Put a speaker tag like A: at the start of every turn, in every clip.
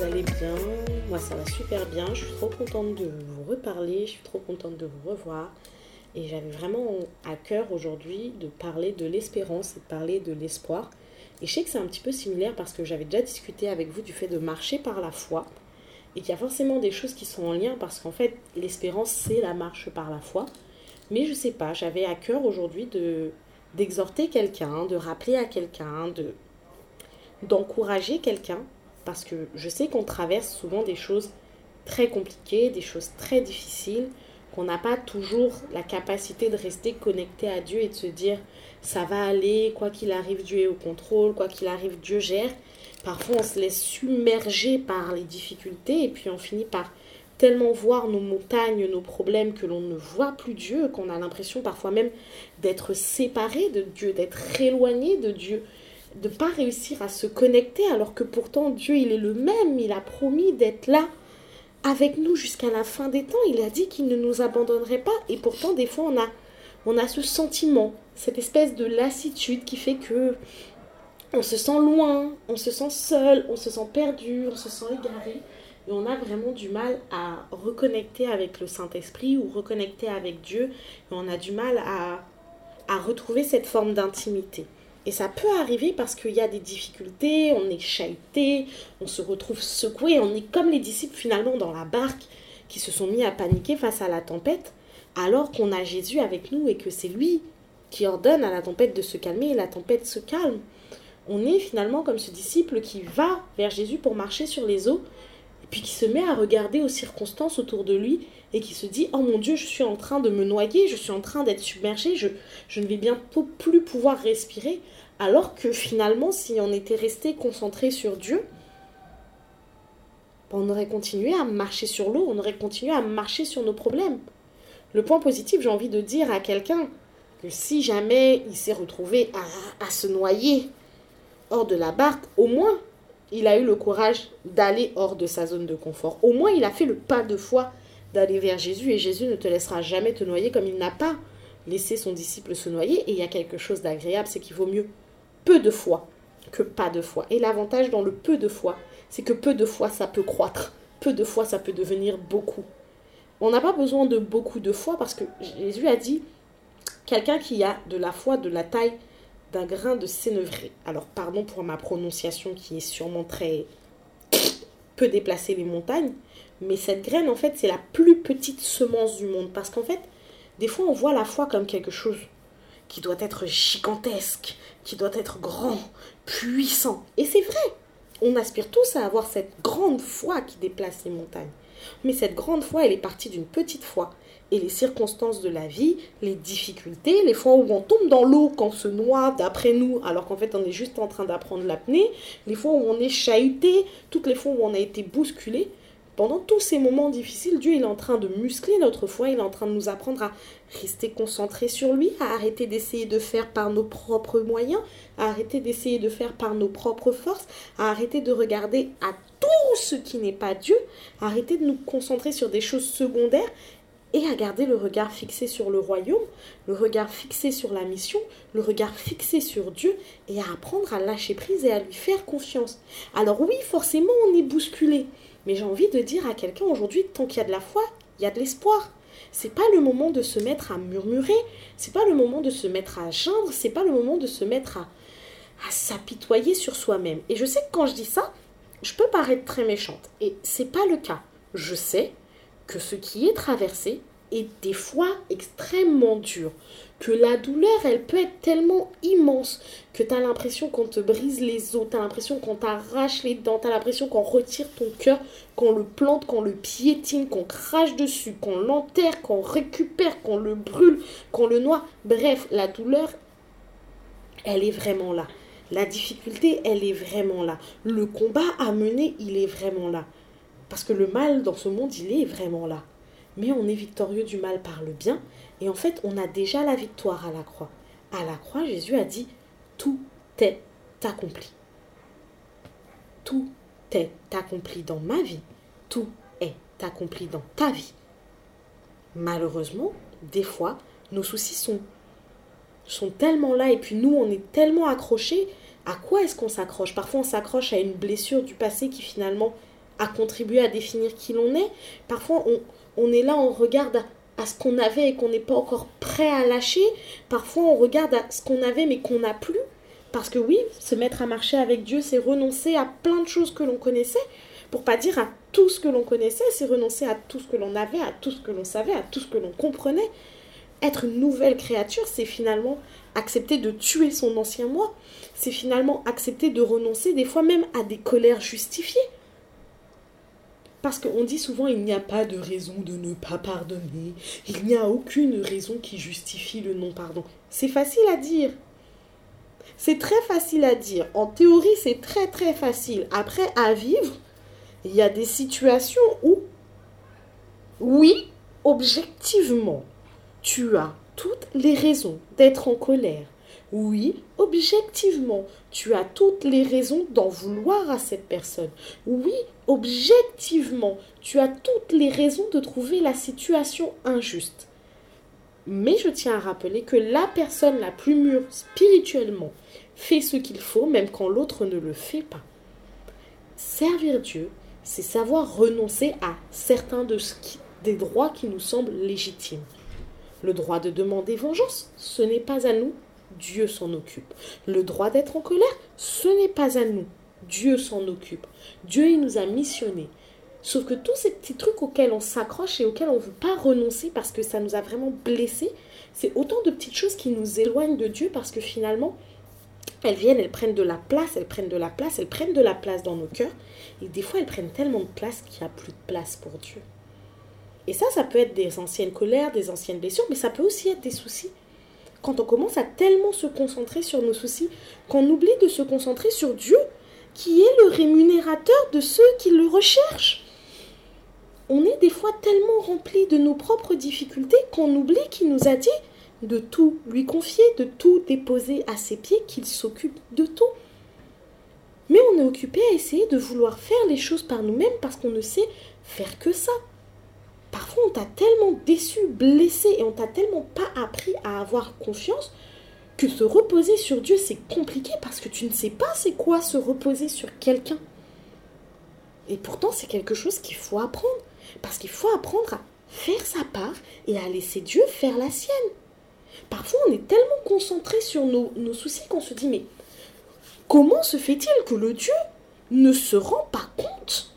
A: vous allez bien. Moi, ça va super bien. Je suis trop contente de vous reparler. Je suis trop contente de vous revoir. Et j'avais vraiment à cœur aujourd'hui de parler de l'espérance et de parler de l'espoir. Et je sais que c'est un petit peu similaire parce que j'avais déjà discuté avec vous du fait de marcher par la foi. Et qu'il y a forcément des choses qui sont en lien parce qu'en fait, l'espérance, c'est la marche par la foi. Mais je sais pas, j'avais à cœur aujourd'hui de d'exhorter quelqu'un, de rappeler à quelqu'un, de d'encourager quelqu'un parce que je sais qu'on traverse souvent des choses très compliquées, des choses très difficiles, qu'on n'a pas toujours la capacité de rester connecté à Dieu et de se dire ça va aller, quoi qu'il arrive, Dieu est au contrôle, quoi qu'il arrive, Dieu gère. Parfois, on se laisse submerger par les difficultés et puis on finit par tellement voir nos montagnes, nos problèmes que l'on ne voit plus Dieu, qu'on a l'impression parfois même d'être séparé de Dieu, d'être éloigné de Dieu de ne pas réussir à se connecter alors que pourtant Dieu il est le même, il a promis d'être là avec nous jusqu'à la fin des temps, il a dit qu'il ne nous abandonnerait pas. Et pourtant des fois on a on a ce sentiment, cette espèce de lassitude qui fait que on se sent loin, on se sent seul, on se sent perdu, on se sent égaré. Et on a vraiment du mal à reconnecter avec le Saint-Esprit ou reconnecter avec Dieu. Et on a du mal à à retrouver cette forme d'intimité. Et ça peut arriver parce qu'il y a des difficultés, on est chahuté, on se retrouve secoué, on est comme les disciples finalement dans la barque qui se sont mis à paniquer face à la tempête, alors qu'on a Jésus avec nous et que c'est lui qui ordonne à la tempête de se calmer et la tempête se calme. On est finalement comme ce disciple qui va vers Jésus pour marcher sur les eaux, puis qui se met à regarder aux circonstances autour de lui et qui se dit Oh mon Dieu, je suis en train de me noyer, je suis en train d'être submergé, je, je ne vais bientôt plus pouvoir respirer. Alors que finalement, si on était resté concentré sur Dieu, ben, on aurait continué à marcher sur l'eau, on aurait continué à marcher sur nos problèmes. Le point positif, j'ai envie de dire à quelqu'un que si jamais il s'est retrouvé à, à se noyer hors de la barque, au moins il a eu le courage d'aller hors de sa zone de confort. Au moins il a fait le pas de foi d'aller vers Jésus et Jésus ne te laissera jamais te noyer comme il n'a pas laissé son disciple se noyer. Et il y a quelque chose d'agréable, c'est qu'il vaut mieux peu de foi que pas de foi. Et l'avantage dans le peu de foi, c'est que peu de foi, ça peut croître. Peu de foi, ça peut devenir beaucoup. On n'a pas besoin de beaucoup de foi parce que Jésus a dit, quelqu'un qui a de la foi de la taille d'un grain de sénévré. Alors pardon pour ma prononciation qui est sûrement très peu déplacer les montagnes, mais cette graine, en fait, c'est la plus petite semence du monde. Parce qu'en fait, des fois, on voit la foi comme quelque chose qui doit être gigantesque, qui doit être grand, puissant. Et c'est vrai, on aspire tous à avoir cette grande foi qui déplace les montagnes. Mais cette grande foi, elle est partie d'une petite foi. Et les circonstances de la vie, les difficultés, les fois où on tombe dans l'eau quand on se noie d'après nous, alors qu'en fait on est juste en train d'apprendre l'apnée, les fois où on est chahuté, toutes les fois où on a été bousculé, pendant tous ces moments difficiles, Dieu est en train de muscler notre foi, il est en train de nous apprendre à rester concentré sur lui, à arrêter d'essayer de faire par nos propres moyens, à arrêter d'essayer de faire par nos propres forces, à arrêter de regarder à tout ce qui n'est pas Dieu, à arrêter de nous concentrer sur des choses secondaires et à garder le regard fixé sur le royaume, le regard fixé sur la mission, le regard fixé sur Dieu et à apprendre à lâcher prise et à lui faire confiance. Alors oui, forcément, on est bousculé. Mais j'ai envie de dire à quelqu'un aujourd'hui, tant qu'il y a de la foi, il y a de l'espoir. C'est pas le moment de se mettre à murmurer, c'est pas le moment de se mettre à geindre, c'est pas le moment de se mettre à, à s'apitoyer sur soi-même. Et je sais que quand je dis ça, je peux paraître très méchante. Et c'est pas le cas. Je sais que ce qui est traversé est des fois extrêmement dur que la douleur, elle peut être tellement immense que tu as l'impression qu'on te brise les os, tu as l'impression qu'on t'arrache les dents, tu as l'impression qu'on retire ton cœur, qu'on le plante, qu'on le piétine, qu'on crache dessus, qu'on l'enterre, qu'on récupère, qu'on le brûle, qu'on le noie. Bref, la douleur, elle est vraiment là. La difficulté, elle est vraiment là. Le combat à mener, il est vraiment là. Parce que le mal dans ce monde, il est vraiment là. Mais on est victorieux du mal par le bien et en fait, on a déjà la victoire à la croix. À la croix, Jésus a dit, tout est accompli. Tout est accompli dans ma vie. Tout est accompli dans ta vie. Malheureusement, des fois, nos soucis sont, sont tellement là et puis nous, on est tellement accrochés. À quoi est-ce qu'on s'accroche? Parfois, on s'accroche à une blessure du passé qui finalement à contribuer à définir qui l'on est. Parfois, on, on est là, on regarde à ce qu'on avait et qu'on n'est pas encore prêt à lâcher. Parfois, on regarde à ce qu'on avait mais qu'on n'a plus. Parce que oui, se mettre à marcher avec Dieu, c'est renoncer à plein de choses que l'on connaissait. Pour pas dire à tout ce que l'on connaissait, c'est renoncer à tout ce que l'on avait, à tout ce que l'on savait, à tout ce que l'on comprenait. Être une nouvelle créature, c'est finalement accepter de tuer son ancien moi. C'est finalement accepter de renoncer des fois même à des colères justifiées. Parce qu'on dit souvent il n'y a pas de raison de ne pas pardonner. Il n'y a aucune raison qui justifie le non-pardon. C'est facile à dire. C'est très facile à dire. En théorie, c'est très très facile. Après, à vivre, il y a des situations où, oui, objectivement, tu as toutes les raisons d'être en colère. Oui, objectivement, tu as toutes les raisons d'en vouloir à cette personne. Oui, objectivement, tu as toutes les raisons de trouver la situation injuste. Mais je tiens à rappeler que la personne la plus mûre spirituellement fait ce qu'il faut même quand l'autre ne le fait pas. Servir Dieu, c'est savoir renoncer à certains de ce des droits qui nous semblent légitimes. Le droit de demander vengeance, ce n'est pas à nous, Dieu s'en occupe. Le droit d'être en colère, ce n'est pas à nous, Dieu s'en occupe. Dieu, il nous a missionnés. Sauf que tous ces petits trucs auxquels on s'accroche et auxquels on ne veut pas renoncer parce que ça nous a vraiment blessés, c'est autant de petites choses qui nous éloignent de Dieu parce que finalement, elles viennent, elles prennent de la place, elles prennent de la place, elles prennent de la place dans nos cœurs. Et des fois, elles prennent tellement de place qu'il n'y a plus de place pour Dieu. Et ça, ça peut être des anciennes colères, des anciennes blessures, mais ça peut aussi être des soucis. Quand on commence à tellement se concentrer sur nos soucis, qu'on oublie de se concentrer sur Dieu, qui est le rémunérateur de ceux qui le recherchent on est des fois tellement rempli de nos propres difficultés qu'on oublie qu'il nous a dit de tout lui confier, de tout déposer à ses pieds, qu'il s'occupe de tout. Mais on est occupé à essayer de vouloir faire les choses par nous-mêmes parce qu'on ne sait faire que ça. Parfois, on t'a tellement déçu, blessé et on t'a tellement pas appris à avoir confiance que se reposer sur Dieu, c'est compliqué parce que tu ne sais pas c'est quoi se reposer sur quelqu'un. Et pourtant, c'est quelque chose qu'il faut apprendre. Parce qu'il faut apprendre à faire sa part et à laisser Dieu faire la sienne. Parfois, on est tellement concentré sur nos, soucis qu'on se dit, mais comment se fait-il que le Dieu ne se rend pas compte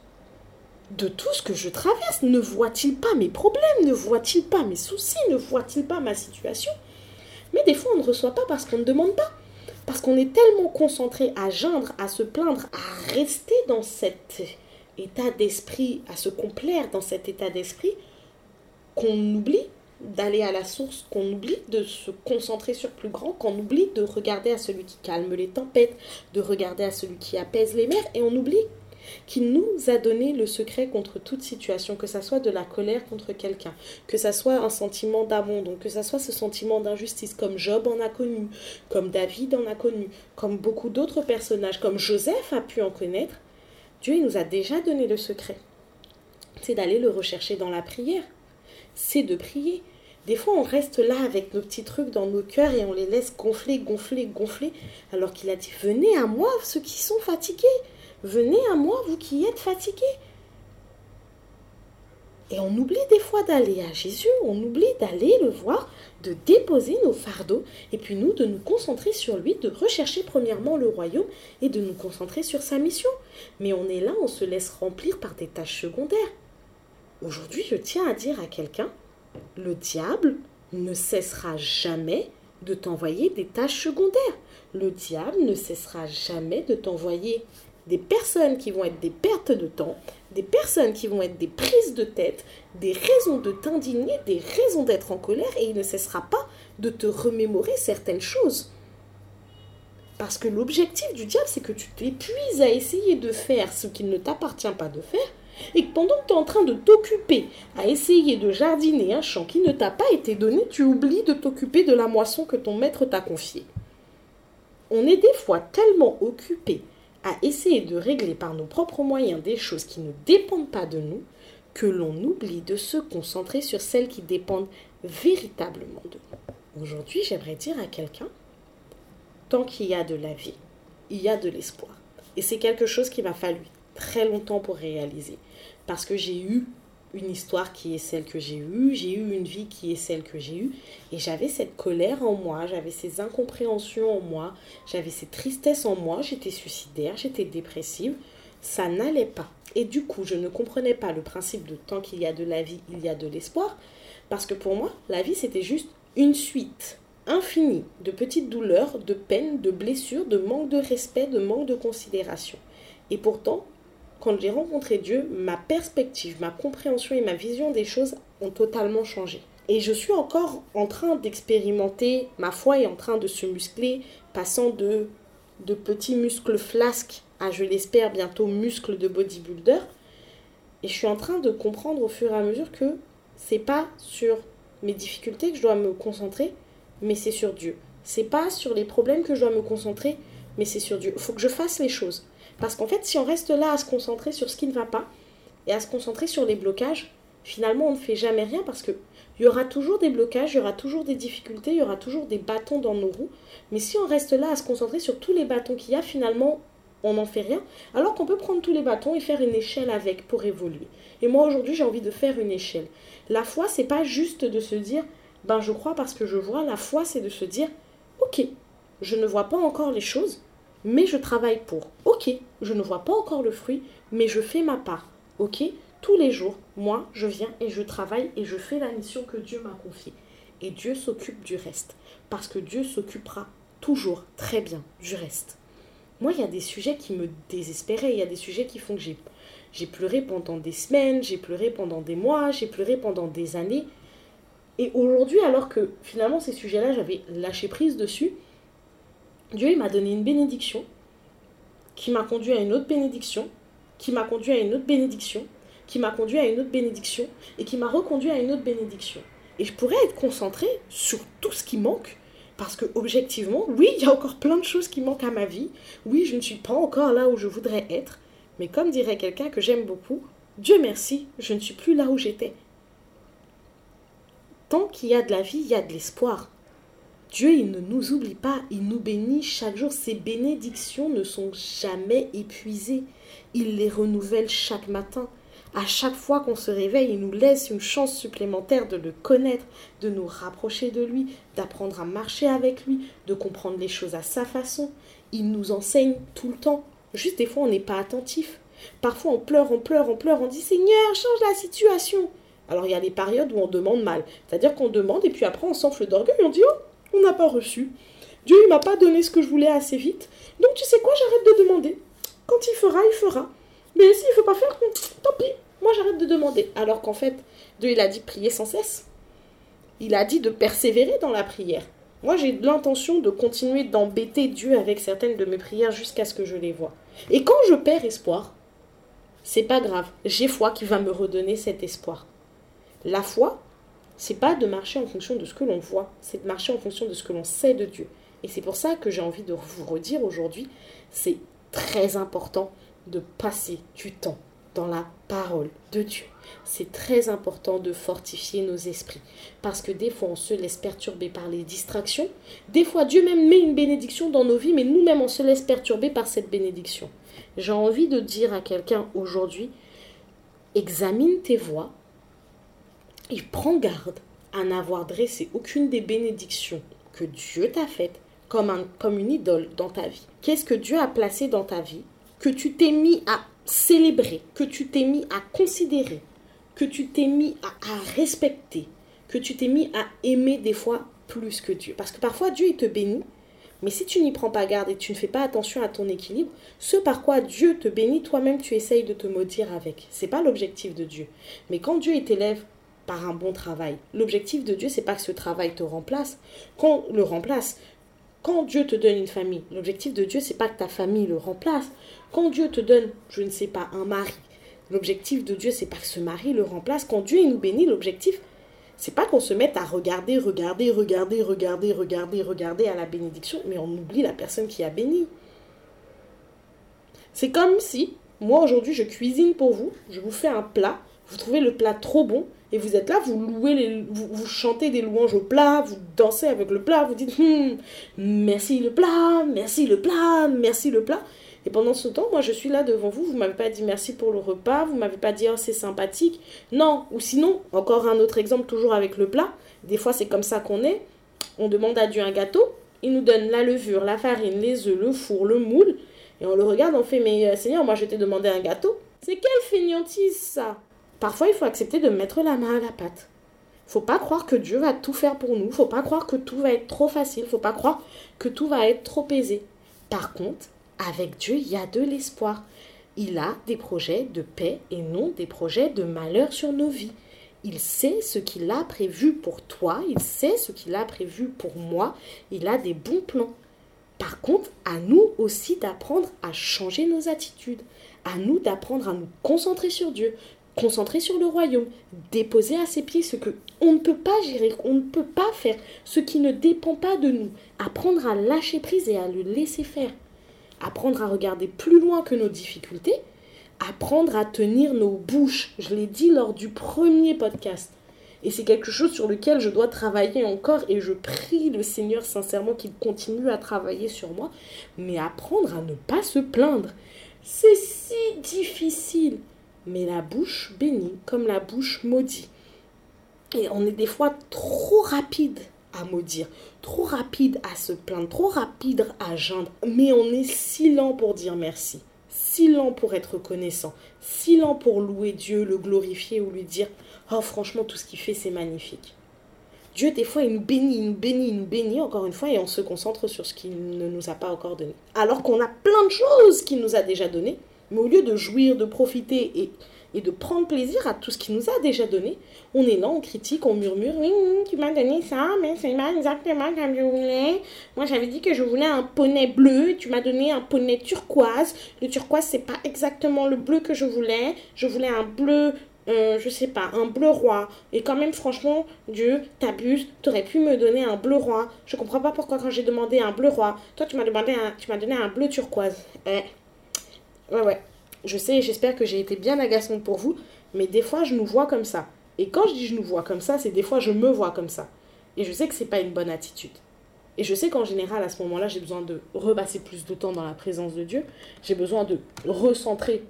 A: de tout ce que je traverse. Ne voit-il pas mes problèmes? Ne voit-il pas mes soucis? Ne voit-il pas ma situation? Mais des fois, on ne reçoit pas parce qu'on ne demande pas. Parce qu'on est tellement concentré à geindre, à se plaindre, à rester dans cette état d'esprit, à se complaire dans cet état d'esprit, qu'on oublie d'aller à la source, qu'on oublie de se concentrer sur plus grand, qu'on oublie de regarder à celui qui calme les tempêtes, de regarder à celui qui apaise les mers, et on oublie qu'il nous a donné le secret contre toute situation, que ça soit de la colère contre quelqu'un, que ça soit un sentiment d'abandon, que ça soit ce sentiment d'injustice, comme Job en a connu, comme David en a connu, comme beaucoup d'autres personnages, comme Joseph a pu en connaître, Dieu nous a déjà donné le secret. C'est d'aller le rechercher dans la prière. C'est de prier. Des fois, on reste là avec nos petits trucs dans nos cœurs et on les laisse gonfler, gonfler, gonfler, alors qu'il a dit Venez à moi, ceux qui sont fatigués. Venez à moi, vous qui êtes fatigués. Et on oublie des fois d'aller à Jésus, on oublie d'aller le voir, de déposer nos fardeaux, et puis nous, de nous concentrer sur lui, de rechercher premièrement le royaume et de nous concentrer sur sa mission. Mais on est là, on se laisse remplir par des tâches secondaires. Aujourd'hui, je tiens à dire à quelqu'un, le diable ne cessera jamais de t'envoyer des tâches secondaires. Le diable ne cessera jamais de t'envoyer des personnes qui vont être des pertes de temps, des personnes qui vont être des prises de tête, des raisons de t'indigner, des raisons d'être en colère, et il ne cessera pas de te remémorer certaines choses. Parce que l'objectif du diable, c'est que tu t'épuises à essayer de faire ce qu'il ne t'appartient pas de faire, et que pendant que tu es en train de t'occuper à essayer de jardiner un champ qui ne t'a pas été donné, tu oublies de t'occuper de la moisson que ton maître t'a confiée. On est des fois tellement occupé à essayer de régler par nos propres moyens des choses qui ne dépendent pas de nous, que l'on oublie de se concentrer sur celles qui dépendent véritablement de nous. Aujourd'hui, j'aimerais dire à quelqu'un, tant qu'il y a de la vie, il y a de l'espoir. Et c'est quelque chose qui m'a fallu très longtemps pour réaliser. Parce que j'ai eu une histoire qui est celle que j'ai eue, j'ai eu une vie qui est celle que j'ai eue, et j'avais cette colère en moi, j'avais ces incompréhensions en moi, j'avais ces tristesses en moi, j'étais suicidaire, j'étais dépressive, ça n'allait pas. Et du coup, je ne comprenais pas le principe de tant qu'il y a de la vie, il y a de l'espoir, parce que pour moi, la vie, c'était juste une suite infinie de petites douleurs, de peines, de blessures, de manque de respect, de manque de considération. Et pourtant, quand j'ai rencontré Dieu, ma perspective, ma compréhension et ma vision des choses ont totalement changé. Et je suis encore en train d'expérimenter, ma foi est en train de se muscler, passant de, de petits muscles flasques à, je l'espère, bientôt muscles de bodybuilder. Et je suis en train de comprendre au fur et à mesure que c'est pas sur mes difficultés que je dois me concentrer, mais c'est sur Dieu. C'est pas sur les problèmes que je dois me concentrer, mais c'est sur Dieu. Il faut que je fasse les choses. Parce qu'en fait, si on reste là à se concentrer sur ce qui ne va pas et à se concentrer sur les blocages, finalement, on ne fait jamais rien parce que il y aura toujours des blocages, il y aura toujours des difficultés, il y aura toujours des bâtons dans nos roues. Mais si on reste là à se concentrer sur tous les bâtons qu'il y a, finalement, on n'en fait rien. Alors qu'on peut prendre tous les bâtons et faire une échelle avec pour évoluer. Et moi, aujourd'hui, j'ai envie de faire une échelle. La foi, c'est pas juste de se dire, ben je crois parce que je vois. La foi, c'est de se dire, ok, je ne vois pas encore les choses, mais je travaille pour. Ok, je ne vois pas encore le fruit, mais je fais ma part. Ok, tous les jours, moi, je viens et je travaille et je fais la mission que Dieu m'a confiée. Et Dieu s'occupe du reste. Parce que Dieu s'occupera toujours très bien du reste. Moi, il y a des sujets qui me désespéraient. Il y a des sujets qui font que j'ai, j'ai pleuré pendant des semaines, j'ai pleuré pendant des mois, j'ai pleuré pendant des années. Et aujourd'hui, alors que finalement ces sujets-là, j'avais lâché prise dessus, Dieu m'a donné une bénédiction qui m'a conduit à une autre bénédiction, qui m'a conduit à une autre bénédiction, qui m'a conduit à une autre bénédiction et qui m'a reconduit à une autre bénédiction. Et je pourrais être concentrée sur tout ce qui manque parce que objectivement, oui, il y a encore plein de choses qui manquent à ma vie. Oui, je ne suis pas encore là où je voudrais être. Mais comme dirait quelqu'un que j'aime beaucoup, Dieu merci, je ne suis plus là où j'étais. Tant qu'il y a de la vie, il y a de l'espoir. Dieu, il ne nous oublie pas, il nous bénit chaque jour. Ses bénédictions ne sont jamais épuisées. Il les renouvelle chaque matin. À chaque fois qu'on se réveille, il nous laisse une chance supplémentaire de le connaître, de nous rapprocher de lui, d'apprendre à marcher avec lui, de comprendre les choses à sa façon. Il nous enseigne tout le temps. Juste des fois, on n'est pas attentif. Parfois, on pleure, on pleure, on pleure, on dit Seigneur, change la situation. Alors, il y a des périodes où on demande mal. C'est-à-dire qu'on demande et puis après, on s'enfle d'orgueil on dit Oh, on n'a pas reçu. Dieu, il m'a pas donné ce que je voulais assez vite. Donc, tu sais quoi, j'arrête de demander. Quand il fera, il fera. Mais s'il ne faut pas faire, tant pis. Moi, j'arrête de demander. Alors qu'en fait, Dieu, il a dit prier sans cesse. Il a dit de persévérer dans la prière. Moi, j'ai l'intention de continuer d'embêter Dieu avec certaines de mes prières jusqu'à ce que je les vois. Et quand je perds espoir, c'est pas grave. J'ai foi qui va me redonner cet espoir. La foi, c'est pas de marcher en fonction de ce que l'on voit, c'est de marcher en fonction de ce que l'on sait de Dieu. Et c'est pour ça que j'ai envie de vous redire aujourd'hui, c'est très important de passer du temps dans la parole de Dieu. C'est très important de fortifier nos esprits parce que des fois on se laisse perturber par les distractions. Des fois Dieu même met une bénédiction dans nos vies, mais nous-mêmes on se laisse perturber par cette bénédiction. J'ai envie de dire à quelqu'un aujourd'hui, examine tes voies et prends garde à n'avoir dressé aucune des bénédictions que Dieu t'a faites comme, un, comme une idole dans ta vie. Qu'est-ce que Dieu a placé dans ta vie que tu t'es mis à célébrer, que tu t'es mis à considérer, que tu t'es mis à, respecter, que tu t'es mis à aimer des fois plus que Dieu? Parce que parfois Dieu il te bénit, mais si tu n'y prends pas garde et tu ne fais pas attention à ton équilibre, ce par quoi Dieu te bénit, toi-même tu essayes de te maudire avec. C'est pas l'objectif de Dieu. Mais quand Dieu t'élève par un bon travail, l'objectif de Dieu c'est pas que ce travail te remplace. Quand le remplace, quand Dieu te donne une famille, l'objectif de Dieu, c'est pas que ta famille le remplace. Quand Dieu te donne, je ne sais pas, un mari, l'objectif de Dieu, c'est pas que ce mari le remplace. Quand Dieu nous bénit, l'objectif, c'est pas qu'on se mette à regarder, regarder, regarder, regarder, regarder, regarder à la bénédiction, mais on oublie la personne qui a béni. C'est comme si, moi aujourd'hui, je cuisine pour vous, je vous fais un plat, vous trouvez le plat trop bon, et vous êtes là, vous louez, les, vous, chantez des louanges au plat, vous dansez avec le plat, vous dites hmm, merci le plat, merci le plat, merci le plat. Et pendant ce temps, moi, je suis là devant vous. Vous m'avez pas dit merci pour le repas. Vous m'avez pas dit oh, c'est sympathique. Non. Ou sinon, encore un autre exemple, toujours avec le plat. Des fois, c'est comme ça qu'on est. On demande à Dieu un gâteau. Il nous donne la levure, la farine, les œufs, le four, le moule. Et on le regarde, on fait Mais euh, Seigneur, moi, je t'ai demandé un gâteau. C'est quelle fainéantise, ça? Parfois, il faut accepter de mettre la main à la pâte. Faut pas croire que Dieu va tout faire pour nous. Faut pas croire que tout va être trop facile. Faut pas croire que tout va être trop aisé. Par contre, avec Dieu, il y a de l'espoir. Il a des projets de paix et non des projets de malheur sur nos vies. Il sait ce qu'il a prévu pour toi, il sait ce qu'il a prévu pour moi, il a des bons plans. Par contre, à nous aussi d'apprendre à changer nos attitudes, à nous d'apprendre à nous concentrer sur Dieu, concentrer sur le royaume, déposer à ses pieds ce que on ne peut pas gérer, on ne peut pas faire, ce qui ne dépend pas de nous, apprendre à lâcher prise et à le laisser faire, apprendre à regarder plus loin que nos difficultés, apprendre à tenir nos bouches. Je l'ai dit lors du premier podcast. Et c'est quelque chose sur lequel je dois travailler encore et je prie le Seigneur sincèrement qu'il continue à travailler sur moi, mais apprendre à ne pas se plaindre. C'est si difficile. Mais la bouche bénie comme la bouche maudit. Et on est des fois trop rapide à maudire, trop rapide à se plaindre, trop rapide à geindre. Mais on est si lent pour dire merci, si lent pour être reconnaissant, si lent pour louer Dieu, le glorifier ou lui dire Oh, franchement, tout ce qu'il fait, c'est magnifique. Dieu, des fois, il nous bénit, il nous bénit, il nous bénit, encore une fois, et on se concentre sur ce qu'il ne nous a pas encore donné. Alors qu'on a plein de choses qu'il nous a déjà données, mais au lieu de jouir, de profiter et, et de prendre plaisir à tout ce qu'il nous a déjà donné, on est là, on critique, on murmure, oui, tu m'as donné ça, mais c'est pas exactement comme je voulais. Moi, j'avais dit que je voulais un poney bleu, tu m'as donné un poney turquoise. Le turquoise, c'est pas exactement le bleu que je voulais. Je voulais un bleu euh, je sais pas, un bleu roi. Et quand même, franchement, Dieu, t'abuses, t'aurais pu me donner un bleu roi. Je comprends pas pourquoi quand j'ai demandé un bleu roi, toi tu m'as demandé un, tu m'as donné un bleu turquoise. Eh. Ouais, ouais. Je sais, j'espère que j'ai été bien agaçante pour vous, mais des fois je nous vois comme ça. Et quand je dis je nous vois comme ça, c'est des fois je me vois comme ça. Et je sais que c'est pas une bonne attitude. Et je sais qu'en général, à ce moment-là, j'ai besoin de repasser plus de temps dans la présence de Dieu. J'ai besoin de recentrer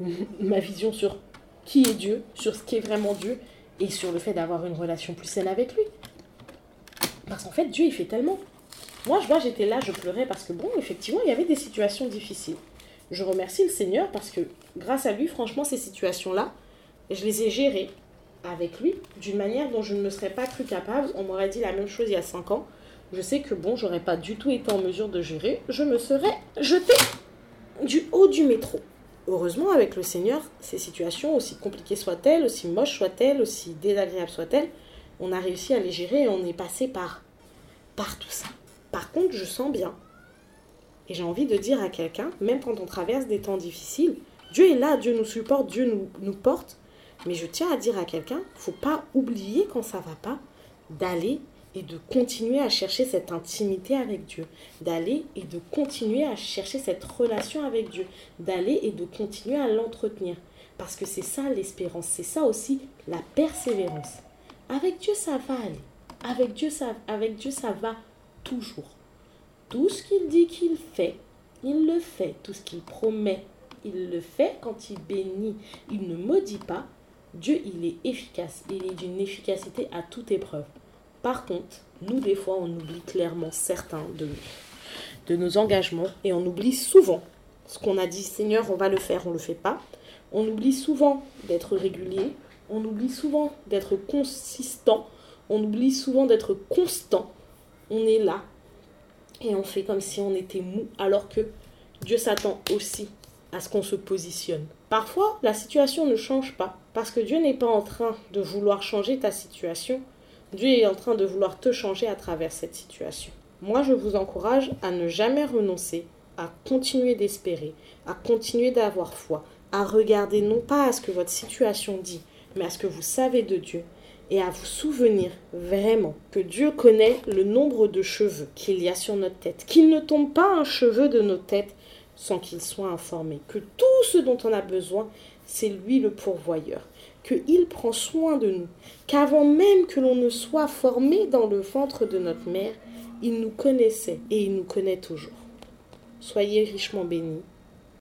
A: ma vision sur qui est Dieu, sur ce qu'est vraiment Dieu et sur le fait d'avoir une relation plus saine avec lui. Parce qu'en fait, Dieu, il fait tellement. Moi, je vois, j'étais là, je pleurais parce que, bon, effectivement, il y avait des situations difficiles. Je remercie le Seigneur parce que, grâce à lui, franchement, ces situations-là, je les ai gérées avec lui d'une manière dont je ne me serais pas cru capable. On m'aurait dit la même chose il y a 5 ans. Je sais que, bon, j'aurais pas du tout été en mesure de gérer. Je me serais jetée du haut du métro. Heureusement, avec le Seigneur, ces situations, aussi compliquées soient-elles, aussi moches soient-elles, aussi désagréables soient-elles, on a réussi à les gérer et on est passé par, par tout ça. Par contre, je sens bien, et j'ai envie de dire à quelqu'un, même quand on traverse des temps difficiles, Dieu est là, Dieu nous supporte, Dieu nous, porte, mais je tiens à dire à quelqu'un, faut pas oublier quand ça va pas, d'aller et de continuer à chercher cette intimité avec Dieu, d'aller et de continuer à chercher cette relation avec Dieu, d'aller et de continuer à l'entretenir. Parce que c'est ça l'espérance, c'est ça aussi la persévérance. Avec Dieu, ça va aller. Avec Dieu, ça, avec Dieu, ça va toujours. Tout ce qu'il dit qu'il fait, il le fait. Tout ce qu'il promet, il le fait. Quand il bénit, il ne maudit pas. Dieu, il est efficace. Il est d'une efficacité à toute épreuve. Par contre, nous, des fois, on oublie clairement certains de, nos engagements et on oublie souvent ce qu'on a dit, Seigneur, on va le faire, on ne le fait pas. On oublie souvent d'être régulier, on oublie souvent d'être consistant, on oublie souvent d'être constant. On est là et on fait comme si on était mou, alors que Dieu s'attend aussi à ce qu'on se positionne. Parfois, la situation ne change pas, parce que Dieu n'est pas en train de vouloir changer ta situation, Dieu est en train de vouloir te changer à travers cette situation. Moi, je vous encourage à ne jamais renoncer, à continuer d'espérer, à continuer d'avoir foi, à regarder non pas à ce que votre situation dit, mais à ce que vous savez de Dieu, et à vous souvenir vraiment que Dieu connaît le nombre de cheveux qu'il y a sur notre tête, qu'il ne tombe pas un cheveu de nos têtes sans qu'il soit informé, que tout ce dont on a besoin, c'est lui le pourvoyeur, qu'il prend soin de nous, qu'avant même que l'on ne soit formé dans le ventre de notre mère, il nous connaissait et il nous connaît toujours. Soyez richement bénis